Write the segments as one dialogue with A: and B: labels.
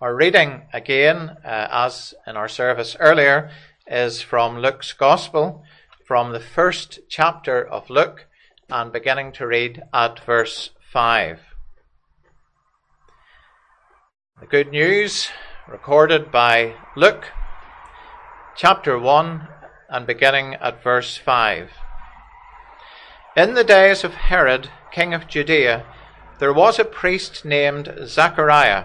A: Our reading, again, uh, as in our service earlier, is from Luke's Gospel, from the first chapter of Luke, and beginning to read at verse 5. The good news recorded by Luke, chapter 1, and beginning at verse 5. In the days of Herod, king of Judea, there was a priest named Zechariah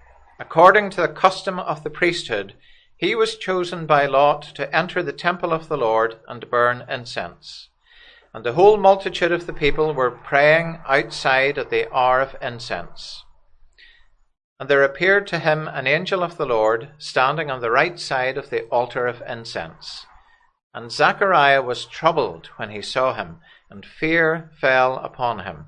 A: according to the custom of the priesthood, he was chosen by lot to enter the temple of the Lord and burn incense. And the whole multitude of the people were praying outside at the hour of incense. And there appeared to him an angel of the Lord standing on the right side of the altar of incense. And Zechariah was troubled when he saw him and fear fell upon him.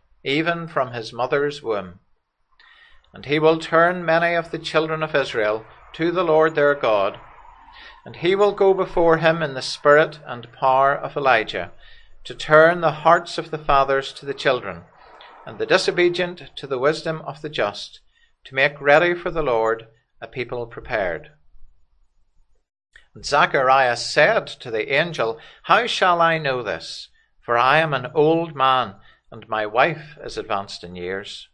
A: even from his mother's womb. And he will turn many of the children of Israel to the Lord their God, and he will go before him in the spirit and power of Elijah, to turn the hearts of the fathers to the children, and the disobedient to the wisdom of the just, to make ready for the Lord a people prepared. And Zacharias said to the angel, How shall I know this? For I am an old man, and my wife is advanced in years.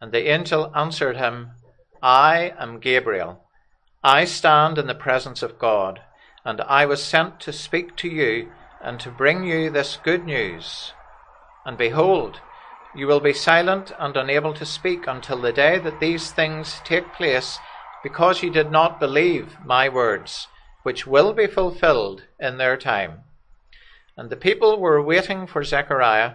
A: And the angel answered him, I am Gabriel. I stand in the presence of God, and I was sent to speak to you and to bring you this good news. And behold, you will be silent and unable to speak until the day that these things take place, because you did not believe my words, which will be fulfilled in their time. And the people were waiting for Zechariah,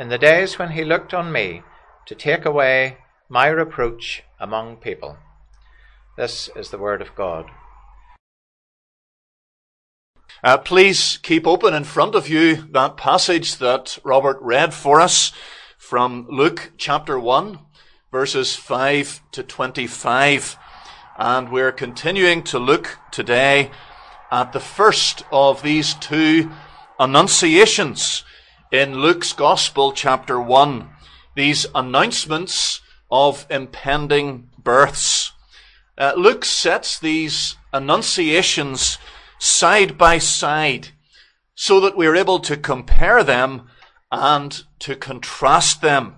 A: in the days when he looked on me to take away my reproach among people. This is the word of God.
B: Uh, please keep open in front of you that passage that Robert read for us from Luke chapter 1, verses 5 to 25. And we're continuing to look today at the first of these two annunciations in Luke's Gospel, chapter 1. These announcements of impending births. Uh, Luke sets these annunciations side by side so that we're able to compare them and to contrast them.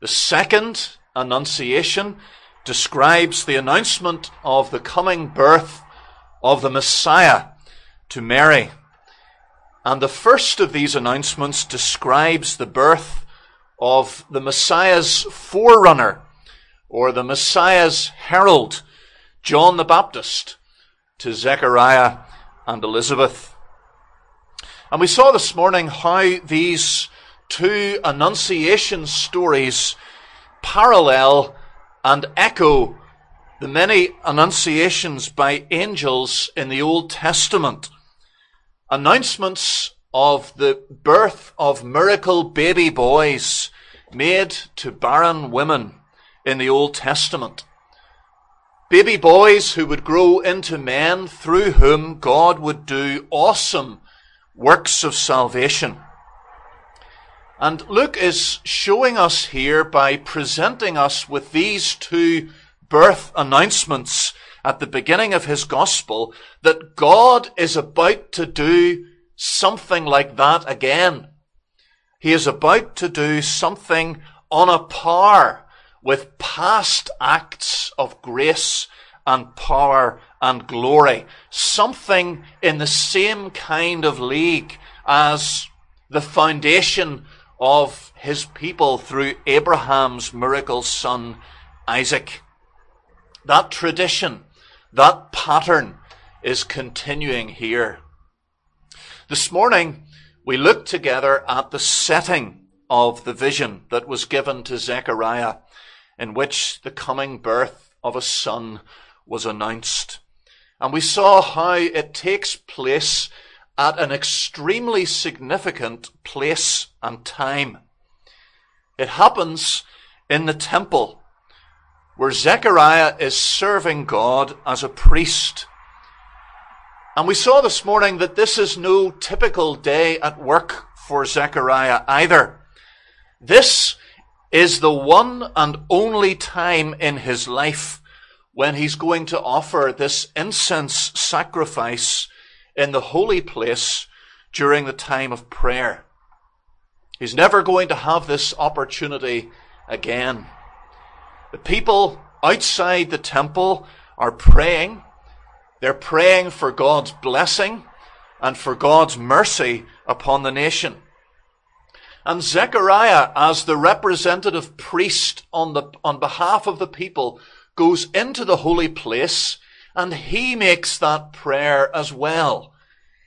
B: The second annunciation describes the announcement of the coming birth of the Messiah to Mary. And the first of these announcements describes the birth of the Messiah's forerunner, or the Messiah's herald, John the Baptist, to Zechariah and Elizabeth. And we saw this morning how these two annunciation stories parallel and echo the many annunciations by angels in the Old Testament announcements of the birth of miracle baby boys made to barren women in the Old Testament. baby boys who would grow into men through whom God would do awesome works of salvation. And Luke is showing us here by presenting us with these two birth announcements at the beginning of his gospel that God is about to do something like that again. He is about to do something on a par with past acts of grace and power and glory. Something in the same kind of league as the foundation of his people through Abraham's miracle son, Isaac. That tradition, that pattern is continuing here. This morning, we looked together at the setting of the vision that was given to Zechariah, in which the coming birth of a son was announced. And we saw how it takes place at an extremely significant place and time. It happens in the temple where Zechariah is serving God as a priest. And we saw this morning that this is no typical day at work for Zechariah either. This is the one and only time in his life when he's going to offer this incense sacrifice in the holy place during the time of prayer. He's never going to have this opportunity again. The people outside the temple are praying. They're praying for God's blessing and for God's mercy upon the nation. And Zechariah, as the representative priest on the, on behalf of the people, goes into the holy place and he makes that prayer as well.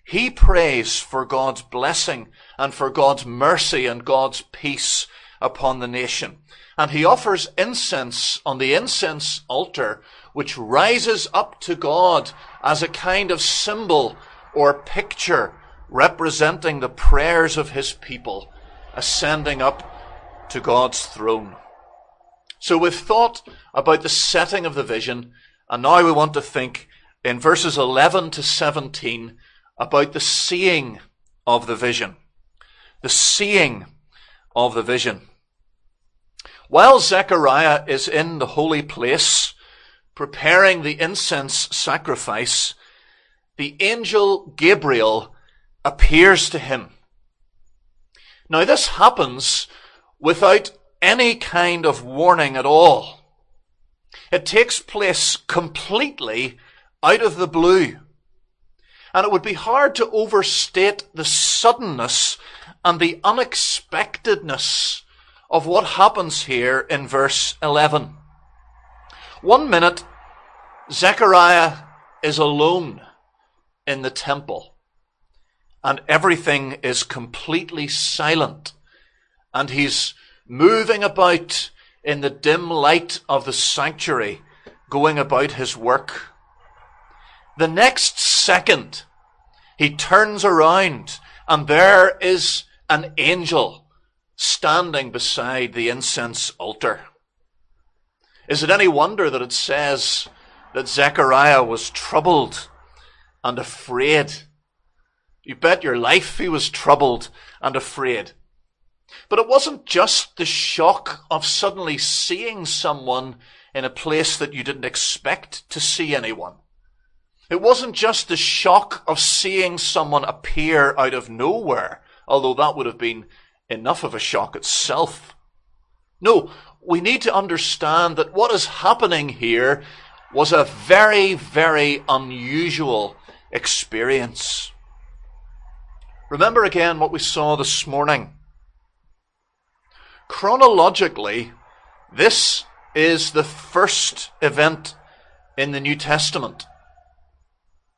B: He prays for God's blessing and for God's mercy and God's peace upon the nation. And he offers incense on the incense altar, which rises up to God as a kind of symbol or picture representing the prayers of his people ascending up to God's throne. So we've thought about the setting of the vision, and now we want to think in verses 11 to 17 about the seeing of the vision. The seeing of the vision. While Zechariah is in the holy place, preparing the incense sacrifice, the angel Gabriel appears to him. Now this happens without any kind of warning at all. It takes place completely out of the blue. And it would be hard to overstate the suddenness and the unexpectedness of what happens here in verse 11. One minute, Zechariah is alone in the temple and everything is completely silent and he's moving about in the dim light of the sanctuary, going about his work. The next second, he turns around and there is an angel standing beside the incense altar. Is it any wonder that it says that Zechariah was troubled and afraid? You bet your life he was troubled and afraid. But it wasn't just the shock of suddenly seeing someone in a place that you didn't expect to see anyone. It wasn't just the shock of seeing someone appear out of nowhere, although that would have been enough of a shock itself. No, we need to understand that what is happening here was a very, very unusual experience. Remember again what we saw this morning. Chronologically, this is the first event in the New Testament.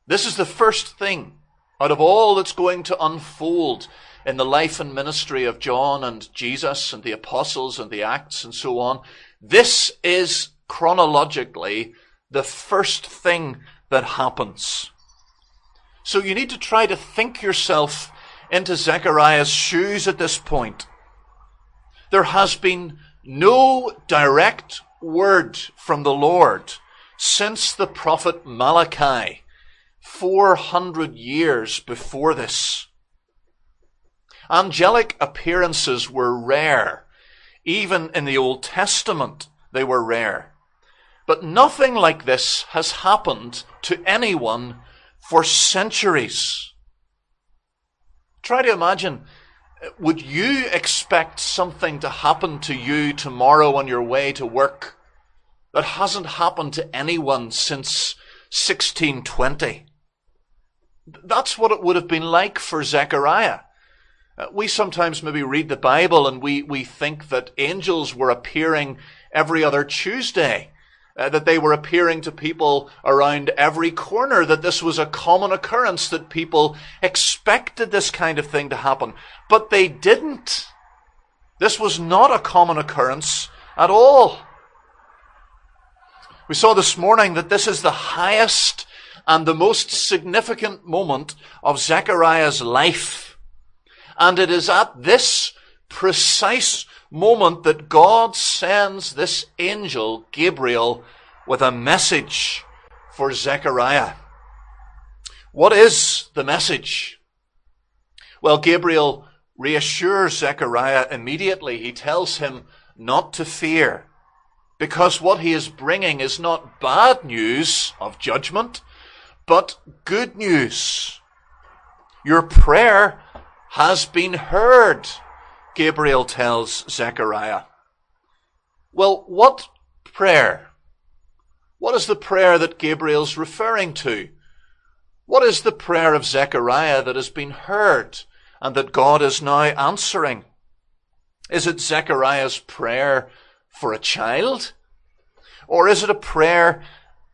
B: This is the first thing out of all that's going to unfold in the life and ministry of John and Jesus and the apostles and the Acts and so on. This is chronologically the first thing that happens. So you need to try to think yourself into Zechariah's shoes at this point. There has been no direct word from the Lord since the prophet Malachi, 400 years before this. Angelic appearances were rare. Even in the Old Testament, they were rare. But nothing like this has happened to anyone for centuries. Try to imagine, would you expect something to happen to you tomorrow on your way to work that hasn't happened to anyone since 1620? That's what it would have been like for Zechariah. Uh, we sometimes maybe read the Bible and we, we think that angels were appearing every other Tuesday, uh, that they were appearing to people around every corner, that this was a common occurrence, that people expected this kind of thing to happen. But they didn't. This was not a common occurrence at all. We saw this morning that this is the highest and the most significant moment of Zechariah's life. And it is at this precise moment that God sends this angel, Gabriel, with a message for Zechariah. What is the message? Well, Gabriel reassures Zechariah immediately. He tells him not to fear, because what he is bringing is not bad news of judgment, but good news. Your prayer has been heard, Gabriel tells Zechariah. Well, what prayer? What is the prayer that Gabriel's referring to? What is the prayer of Zechariah that has been heard and that God is now answering? Is it Zechariah's prayer for a child? Or is it a prayer,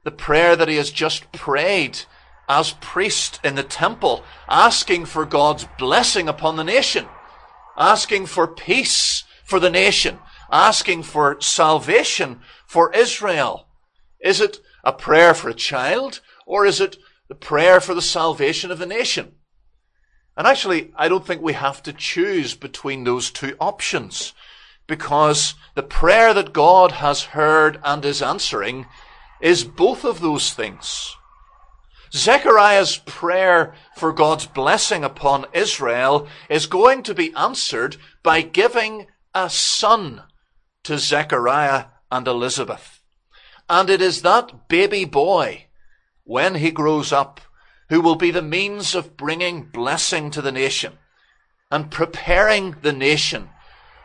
B: the prayer that he has just prayed as priest in the temple, asking for God's blessing upon the nation, asking for peace for the nation, asking for salvation for Israel. Is it a prayer for a child or is it the prayer for the salvation of the nation? And actually, I don't think we have to choose between those two options because the prayer that God has heard and is answering is both of those things. Zechariah's prayer for God's blessing upon Israel is going to be answered by giving a son to Zechariah and Elizabeth. And it is that baby boy, when he grows up, who will be the means of bringing blessing to the nation and preparing the nation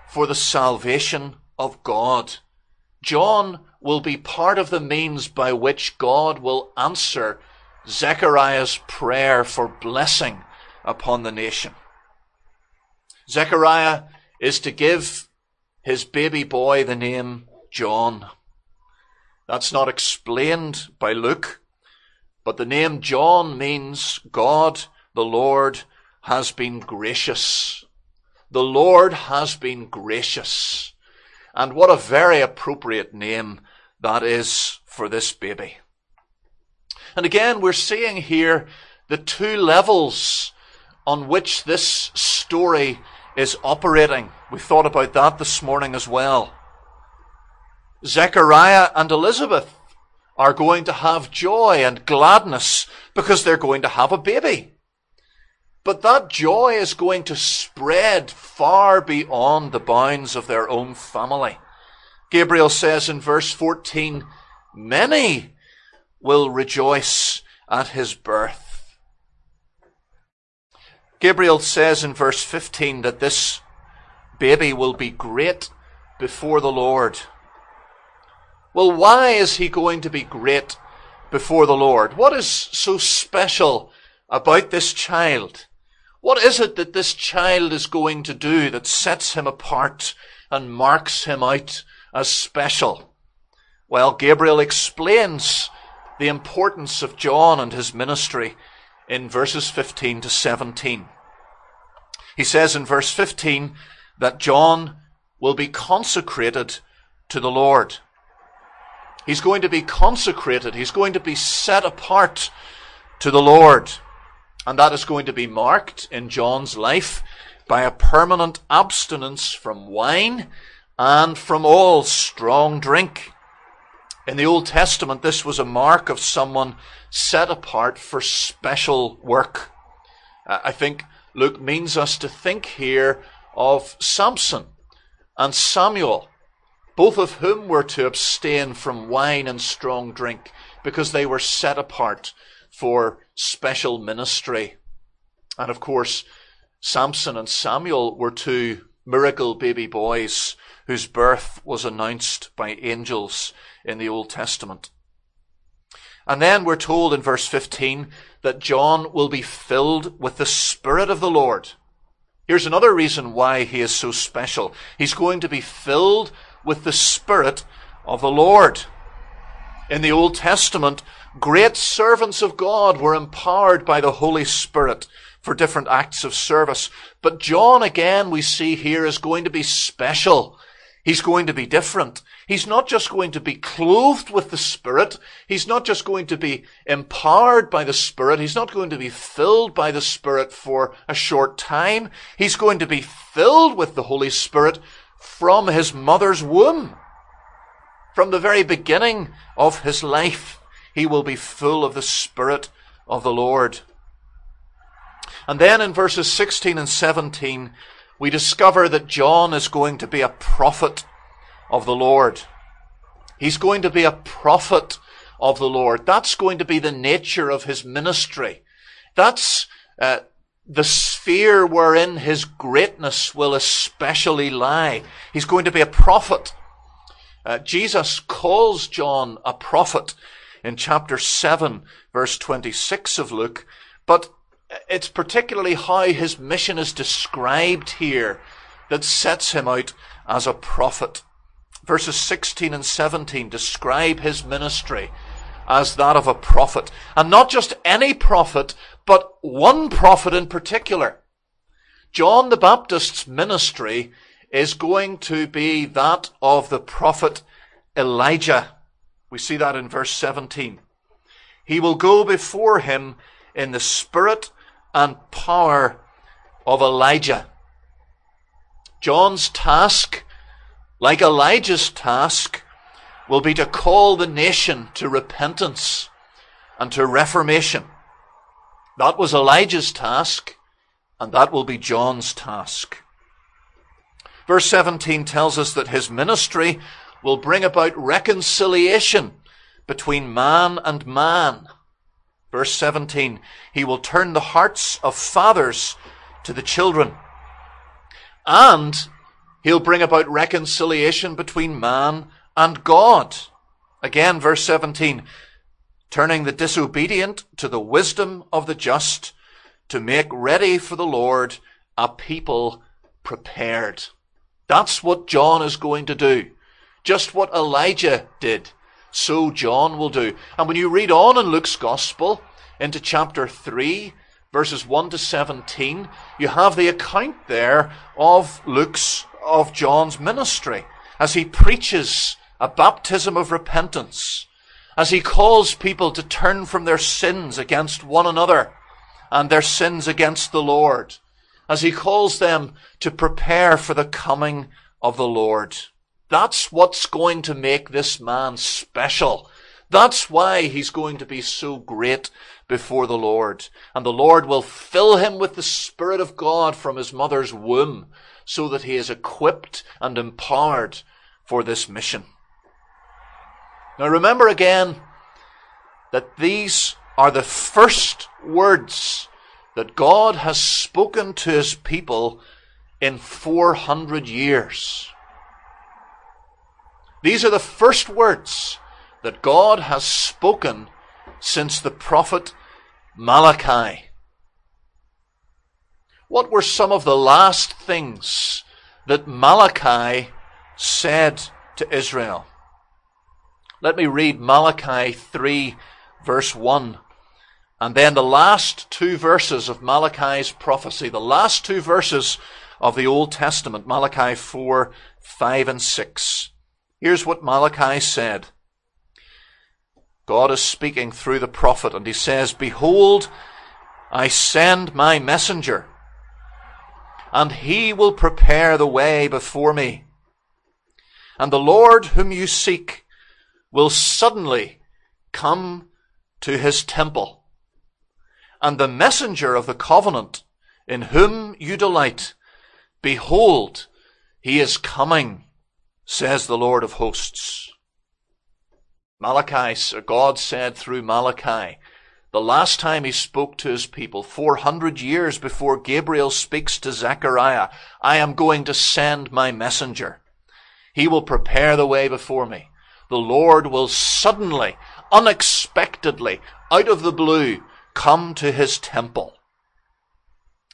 B: for the salvation of God. John will be part of the means by which God will answer Zechariah's prayer for blessing upon the nation. Zechariah is to give his baby boy the name John. That's not explained by Luke, but the name John means God, the Lord, has been gracious. The Lord has been gracious. And what a very appropriate name that is for this baby. And again, we're seeing here the two levels on which this story is operating. We thought about that this morning as well. Zechariah and Elizabeth are going to have joy and gladness because they're going to have a baby. But that joy is going to spread far beyond the bounds of their own family. Gabriel says in verse 14, many will rejoice at his birth. Gabriel says in verse 15 that this baby will be great before the Lord. Well, why is he going to be great before the Lord? What is so special about this child? What is it that this child is going to do that sets him apart and marks him out as special? Well, Gabriel explains the importance of John and his ministry in verses 15 to 17. He says in verse 15 that John will be consecrated to the Lord. He's going to be consecrated. He's going to be set apart to the Lord. And that is going to be marked in John's life by a permanent abstinence from wine and from all strong drink. In the Old Testament, this was a mark of someone set apart for special work. Uh, I think Luke means us to think here of Samson and Samuel, both of whom were to abstain from wine and strong drink because they were set apart for special ministry. And of course, Samson and Samuel were two miracle baby boys whose birth was announced by angels in the Old Testament. And then we're told in verse 15 that John will be filled with the Spirit of the Lord. Here's another reason why he is so special. He's going to be filled with the Spirit of the Lord. In the Old Testament, great servants of God were empowered by the Holy Spirit for different acts of service. But John, again, we see here is going to be special. He's going to be different. He's not just going to be clothed with the Spirit. He's not just going to be empowered by the Spirit. He's not going to be filled by the Spirit for a short time. He's going to be filled with the Holy Spirit from his mother's womb. From the very beginning of his life, he will be full of the Spirit of the Lord. And then in verses 16 and 17, we discover that John is going to be a prophet of the Lord. He's going to be a prophet of the Lord. That's going to be the nature of his ministry. That's uh, the sphere wherein his greatness will especially lie. He's going to be a prophet. Uh, Jesus calls John a prophet in chapter 7, verse 26 of Luke, but it's particularly how his mission is described here that sets him out as a prophet. Verses 16 and 17 describe his ministry as that of a prophet. And not just any prophet, but one prophet in particular. John the Baptist's ministry is going to be that of the prophet Elijah. We see that in verse 17. He will go before him in the spirit and power of Elijah. John's task, like Elijah's task, will be to call the nation to repentance and to reformation. That was Elijah's task, and that will be John's task. Verse 17 tells us that his ministry will bring about reconciliation between man and man. Verse 17, he will turn the hearts of fathers to the children. And he'll bring about reconciliation between man and God. Again, verse 17, turning the disobedient to the wisdom of the just to make ready for the Lord a people prepared. That's what John is going to do. Just what Elijah did so John will do. And when you read on in Luke's Gospel into chapter 3, verses 1 to 17, you have the account there of Luke's, of John's ministry as he preaches a baptism of repentance, as he calls people to turn from their sins against one another and their sins against the Lord, as he calls them to prepare for the coming of the Lord. That's what's going to make this man special. That's why he's going to be so great before the Lord. And the Lord will fill him with the Spirit of God from his mother's womb so that he is equipped and empowered for this mission. Now remember again that these are the first words that God has spoken to his people in 400 years. These are the first words that God has spoken since the prophet Malachi. What were some of the last things that Malachi said to Israel? Let me read Malachi 3 verse 1. And then the last two verses of Malachi's prophecy, the last two verses of the Old Testament, Malachi 4, 5 and 6. Here's what Malachi said. God is speaking through the prophet and he says, Behold, I send my messenger and he will prepare the way before me. And the Lord whom you seek will suddenly come to his temple. And the messenger of the covenant, in whom you delight, behold, he is coming, says the Lord of hosts. Malachi, God said through Malachi, the last time he spoke to his people, 400 years before Gabriel speaks to Zechariah, I am going to send my messenger. He will prepare the way before me. The Lord will suddenly, unexpectedly, out of the blue, come to his temple.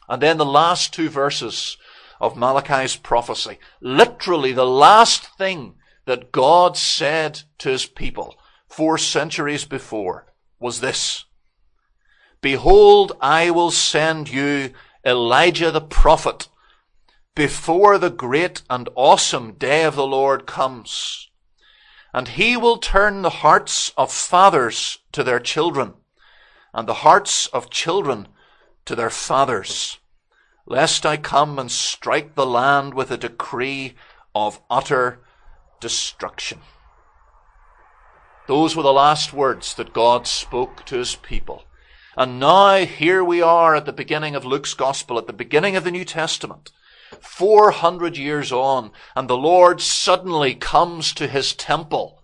B: And then the last two verses of Malachi's prophecy, literally the last thing that God said to his people four centuries before was this. Behold, I will send you Elijah the prophet before the great and awesome day of the Lord comes. And he will turn the hearts of fathers to their children and the hearts of children to their fathers, lest I come and strike the land with a decree of utter destruction. Those were the last words that God spoke to his people. And now here we are at the beginning of Luke's gospel, at the beginning of the New Testament. 400 years on, and the Lord suddenly comes to his temple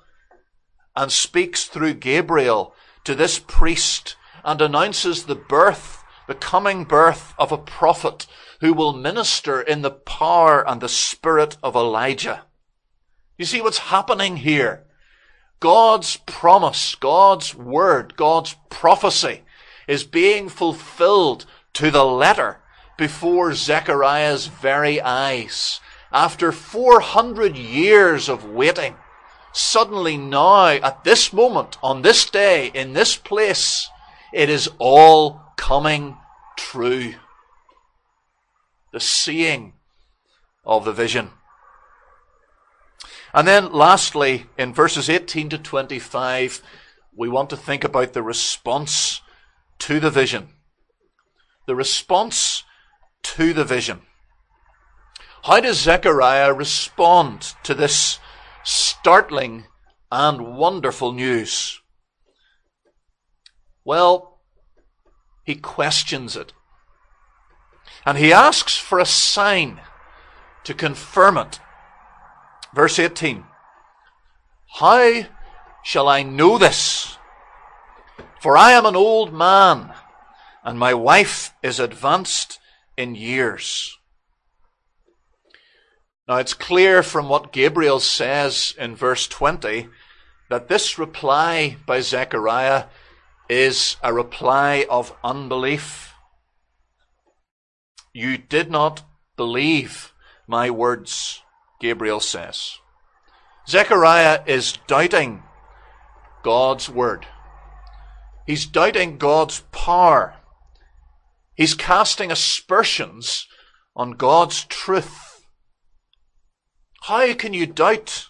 B: and speaks through Gabriel to this priest and announces the birth, the coming birth of a prophet who will minister in the power and the spirit of Elijah. You see what's happening here? God's promise, God's word, God's prophecy is being fulfilled to the letter before Zechariah's very eyes. After 400 years of waiting, suddenly now, at this moment, on this day, in this place, it is all coming true. The seeing of the vision. And then lastly, in verses 18 to 25, we want to think about the response to the vision. The response to the vision. How does Zechariah respond to this startling and wonderful news? Well, he questions it. And he asks for a sign to confirm it. Verse 18. How shall I know this? For I am an old man, and my wife is advanced in years. Now it's clear from what Gabriel says in verse 20 that this reply by Zechariah is a reply of unbelief. You did not believe my words, Gabriel says. Zechariah is doubting God's word. He's doubting God's power. He's casting aspersions on God's truth. How can you doubt,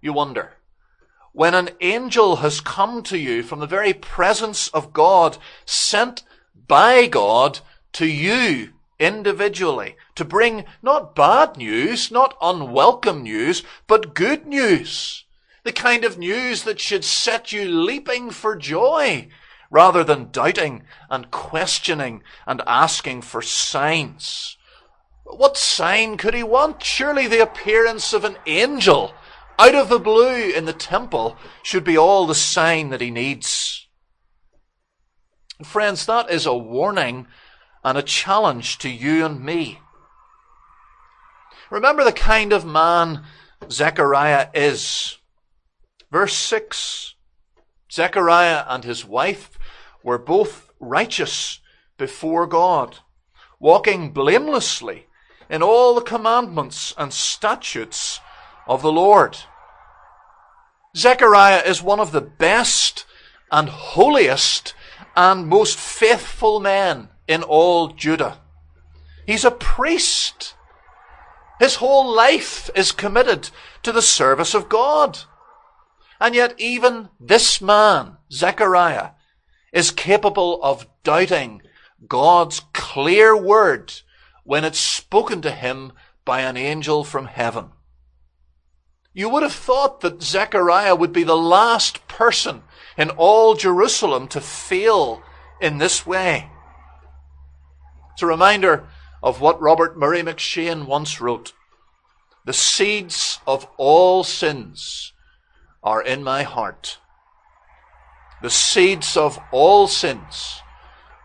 B: you wonder, when an angel has come to you from the very presence of God, sent by God to you individually, to bring not bad news, not unwelcome news, but good news. The kind of news that should set you leaping for joy, rather than doubting and questioning and asking for signs. What sign could he want? Surely the appearance of an angel out of the blue in the temple should be all the sign that he needs. Friends, that is a warning and a challenge to you and me. Remember the kind of man Zechariah is. Verse 6 Zechariah and his wife were both righteous before God, walking blamelessly in all the commandments and statutes of the Lord. Zechariah is one of the best and holiest and most faithful men in all Judah. He's a priest. His whole life is committed to the service of God. And yet even this man, Zechariah, is capable of doubting God's clear word when it's spoken to him by an angel from heaven. You would have thought that Zechariah would be the last person in all Jerusalem to fail in this way. It's a reminder of what Robert Murray M'Cheyne once wrote. The seeds of all sins are in my heart. The seeds of all sins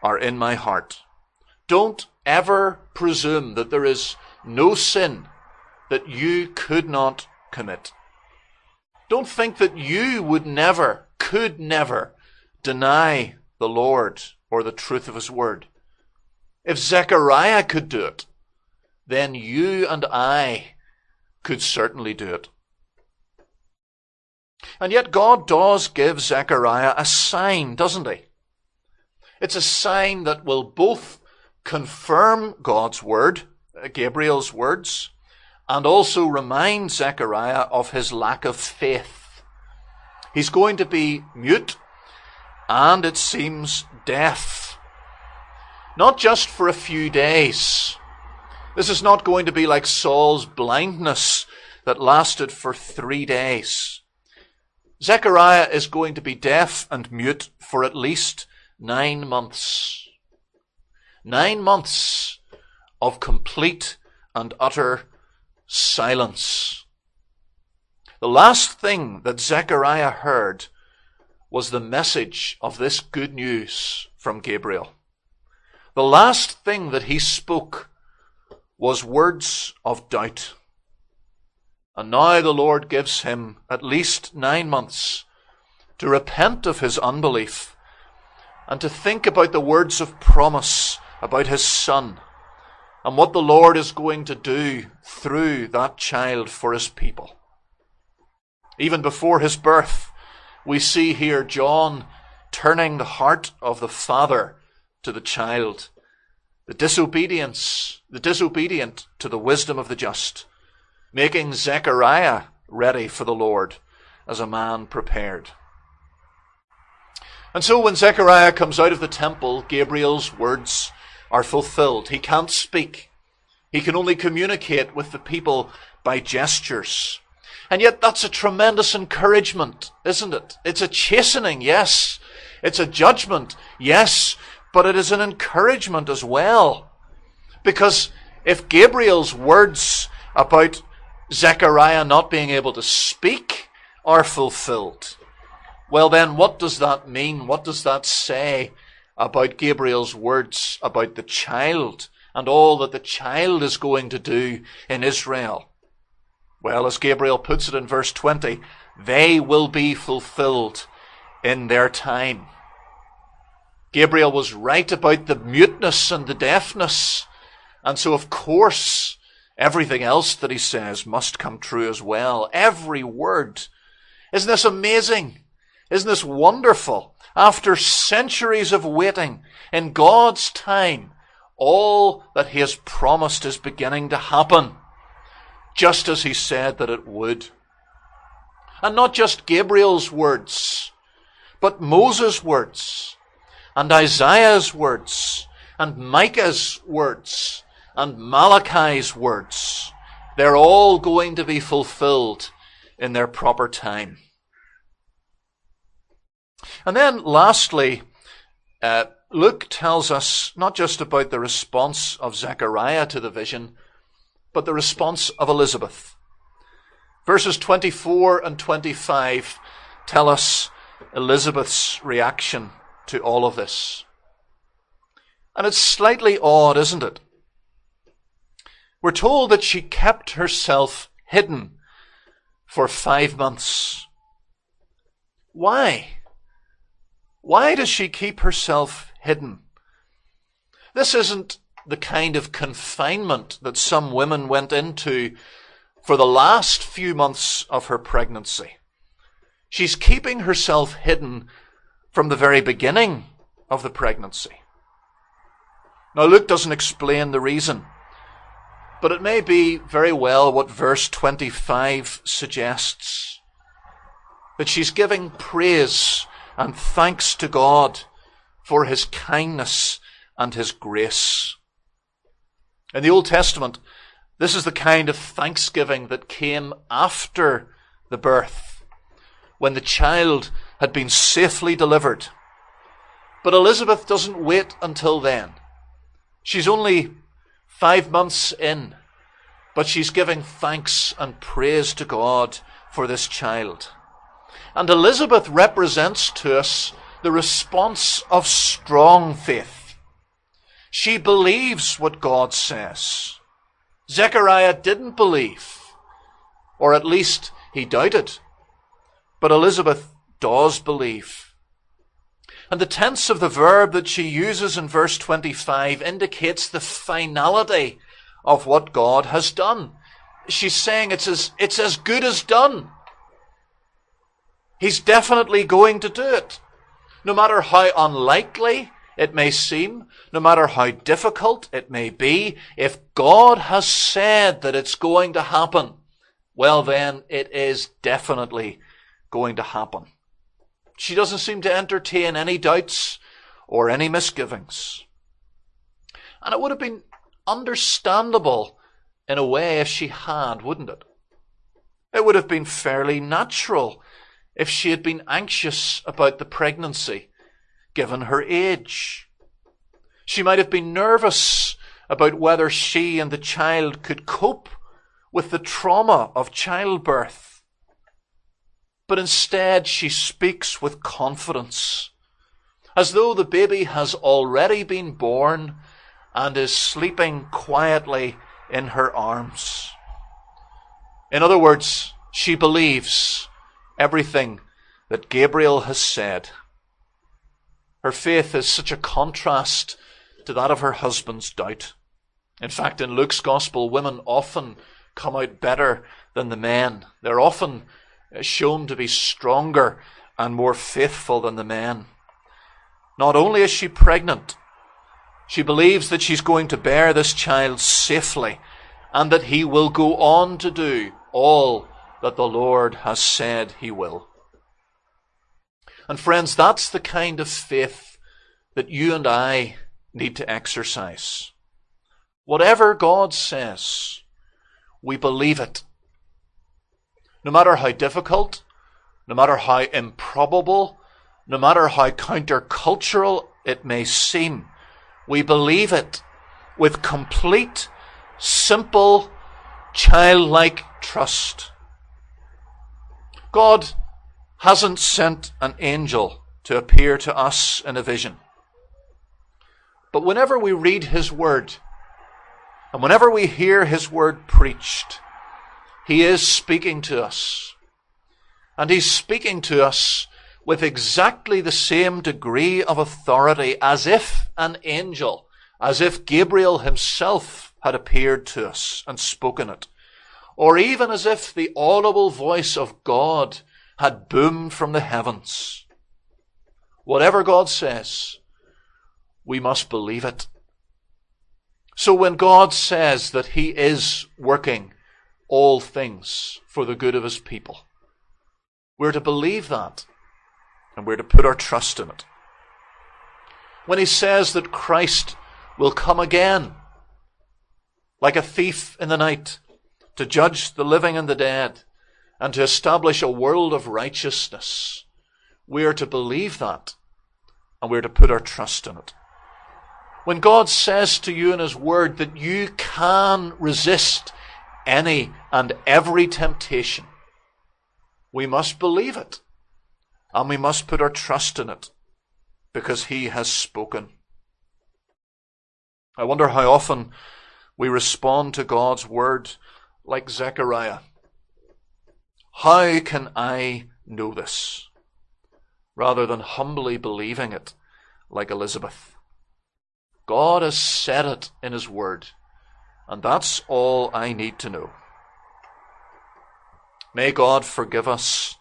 B: are in my heart. Don't ever presume that there is no sin that you could not commit. Don't think that you would never, could never deny the Lord or the truth of his word. If Zechariah could do it, then you and I could certainly do it. And yet God does give Zechariah a sign, doesn't he? It's a sign that will both confirm God's word, Gabriel's words, and also remind Zechariah of his lack of faith. He's going to be mute and it seems deaf. Not just for a few days. This is not going to be like Saul's blindness that lasted for three days. Zechariah is going to be deaf and mute for at least nine months. Nine months of complete and utter silence. The last thing that Zechariah heard was the message of this good news from Gabriel. The last thing that he spoke was words of doubt. And now the Lord gives him at least nine months to repent of his unbelief and to think about the words of promise about his son and what the Lord is going to do through that child for his people. Even before his birth, we see here John turning the heart of the father to the child, the disobedience, the disobedient to the wisdom of the just, making Zechariah ready for the Lord as a man prepared. And so when Zechariah comes out of the temple, Gabriel's words are fulfilled. He can't speak. He can only communicate with the people by gestures. And yet that's a tremendous encouragement, isn't it? It's a chastening, yes. It's a judgment, yes. But it is an encouragement as well. Because if Gabriel's words about Zechariah not being able to speak are fulfilled, well then what does that mean? What does that say about Gabriel's words about the child and all that the child is going to do in Israel. Well, as Gabriel puts it in verse 20, they will be fulfilled in their time. Gabriel was right about the muteness and the deafness. And so, of course, everything else that he says must come true as well. Every word. Isn't this amazing? Isn't this wonderful? After centuries of waiting, in God's time, all that He has promised is beginning to happen, just as He said that it would. And not just Gabriel's words, but Moses' words, and Isaiah's words, and Micah's words, and Malachi's words. They're all going to be fulfilled in their proper time. And then lastly, uh, Luke tells us not just about the response of Zechariah to the vision, but the response of Elizabeth. Verses 24 and 25 tell us Elizabeth's reaction to all of this. And it's slightly odd, isn't it? We're told that she kept herself hidden for five months. Why? Why does she keep herself hidden? This isn't the kind of confinement that some women went into for the last few months of her pregnancy. She's keeping herself hidden from the very beginning of the pregnancy. Now, Luke doesn't explain the reason, but it may be very well what verse 25 suggests that she's giving praise and thanks to God for his kindness and his grace. In the Old Testament, this is the kind of thanksgiving that came after the birth, when the child had been safely delivered. But Elizabeth doesn't wait until then. She's only five months in, but she's giving thanks and praise to God for this child. And Elizabeth represents to us the response of strong faith. She believes what God says. Zechariah didn't believe, or at least he doubted. But Elizabeth does believe. And the tense of the verb that she uses in verse 25 indicates the finality of what God has done. She's saying it's as, it's as good as done. He's definitely going to do it. No matter how unlikely it may seem, no matter how difficult it may be, if God has said that it's going to happen, well then it is definitely going to happen. She doesn't seem to entertain any doubts or any misgivings. And it would have been understandable in a way if she had, wouldn't it? It would have been fairly natural if she had been anxious about the pregnancy, given her age. She might have been nervous about whether she and the child could cope with the trauma of childbirth. But instead, she speaks with confidence, as though the baby has already been born and is sleeping quietly in her arms. In other words, she believes everything that Gabriel has said. Her faith is such a contrast to that of her husband's doubt. In fact, in Luke's gospel, women often come out better than the men. They're often shown to be stronger and more faithful than the men. Not only is she pregnant, she believes that she's going to bear this child safely and that he will go on to do all that the Lord has said he will. And friends, that's the kind of faith that you and I need to exercise. Whatever God says, we believe it. No matter how difficult, no matter how improbable, no matter how countercultural it may seem, we believe it with complete, simple, childlike trust. God hasn't sent an angel to appear to us in a vision. But whenever we read His Word, and whenever we hear His Word preached, He is speaking to us. And He's speaking to us with exactly the same degree of authority as if an angel, as if Gabriel himself had appeared to us and spoken it or even as if the audible voice of God had boomed from the heavens. Whatever God says, we must believe it. So when God says that He is working all things for the good of His people, we're to believe that and we're to put our trust in it. When He says that Christ will come again, like a thief in the night, to judge the living and the dead, and to establish a world of righteousness. We are to believe that, and we're to put our trust in it. When God says to you in His Word that you can resist any and every temptation, we must believe it, and we must put our trust in it, because He has spoken. I wonder how often we respond to God's Word like Zechariah. How can I know this? Rather than humbly believing it like Elizabeth. God has said it in His Word, and that's all I need to know. May God forgive us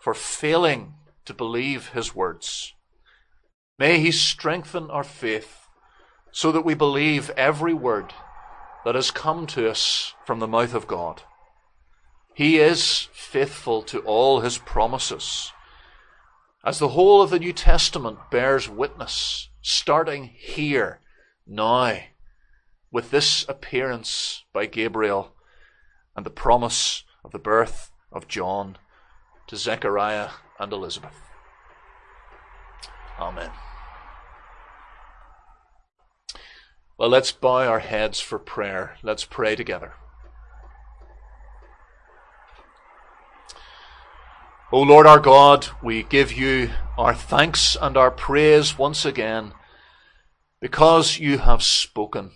B: for failing to believe His words. May He strengthen our faith so that we believe every word that has come to us from the mouth of God. He is faithful to all his promises. As the whole of the New Testament bears witness, starting here, now, with this appearance by Gabriel and the promise of the birth of John to Zechariah and Elizabeth. Amen. Well, let's bow our heads for prayer. Let's pray together. O Lord our God, we give you our thanks and our praise once again because you have spoken.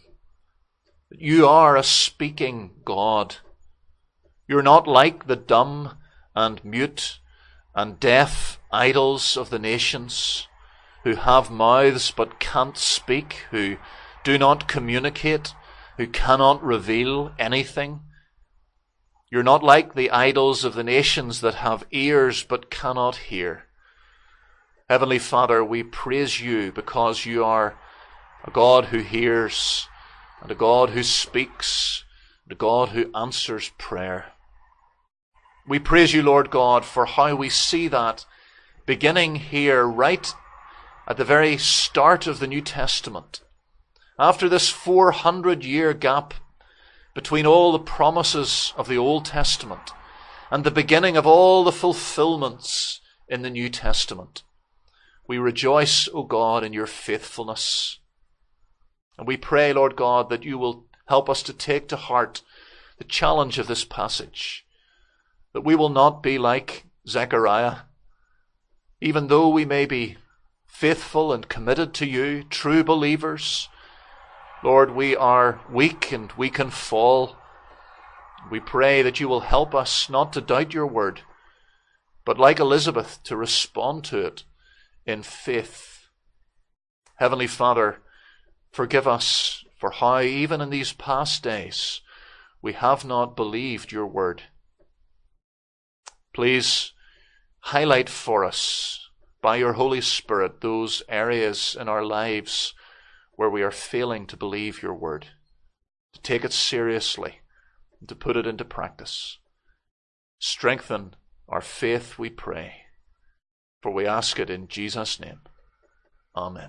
B: You are a speaking God. You're not like the dumb and mute and deaf idols of the nations who have mouths but can't speak, who do not communicate, who cannot reveal anything. You're not like the idols of the nations that have ears but cannot hear. Heavenly Father, we praise you because you are a God who hears and a God who speaks and a God who answers prayer. We praise you, Lord God, for how we see that beginning here right at the very start of the New Testament. After this 400 year gap between all the promises of the Old Testament and the beginning of all the fulfillments in the New Testament, we rejoice, O God, in your faithfulness. And we pray, Lord God, that you will help us to take to heart the challenge of this passage, that we will not be like Zechariah, even though we may be faithful and committed to you, true believers. Lord, we are weak and we can fall. We pray that you will help us not to doubt your word, but like Elizabeth, to respond to it in faith. Heavenly Father, forgive us for how, even in these past days, we have not believed your word. Please highlight for us by your Holy Spirit those areas in our lives where we are failing to believe your word, to take it seriously, and to put it into practice. Strengthen our faith, we pray, for we ask it in Jesus' name. Amen.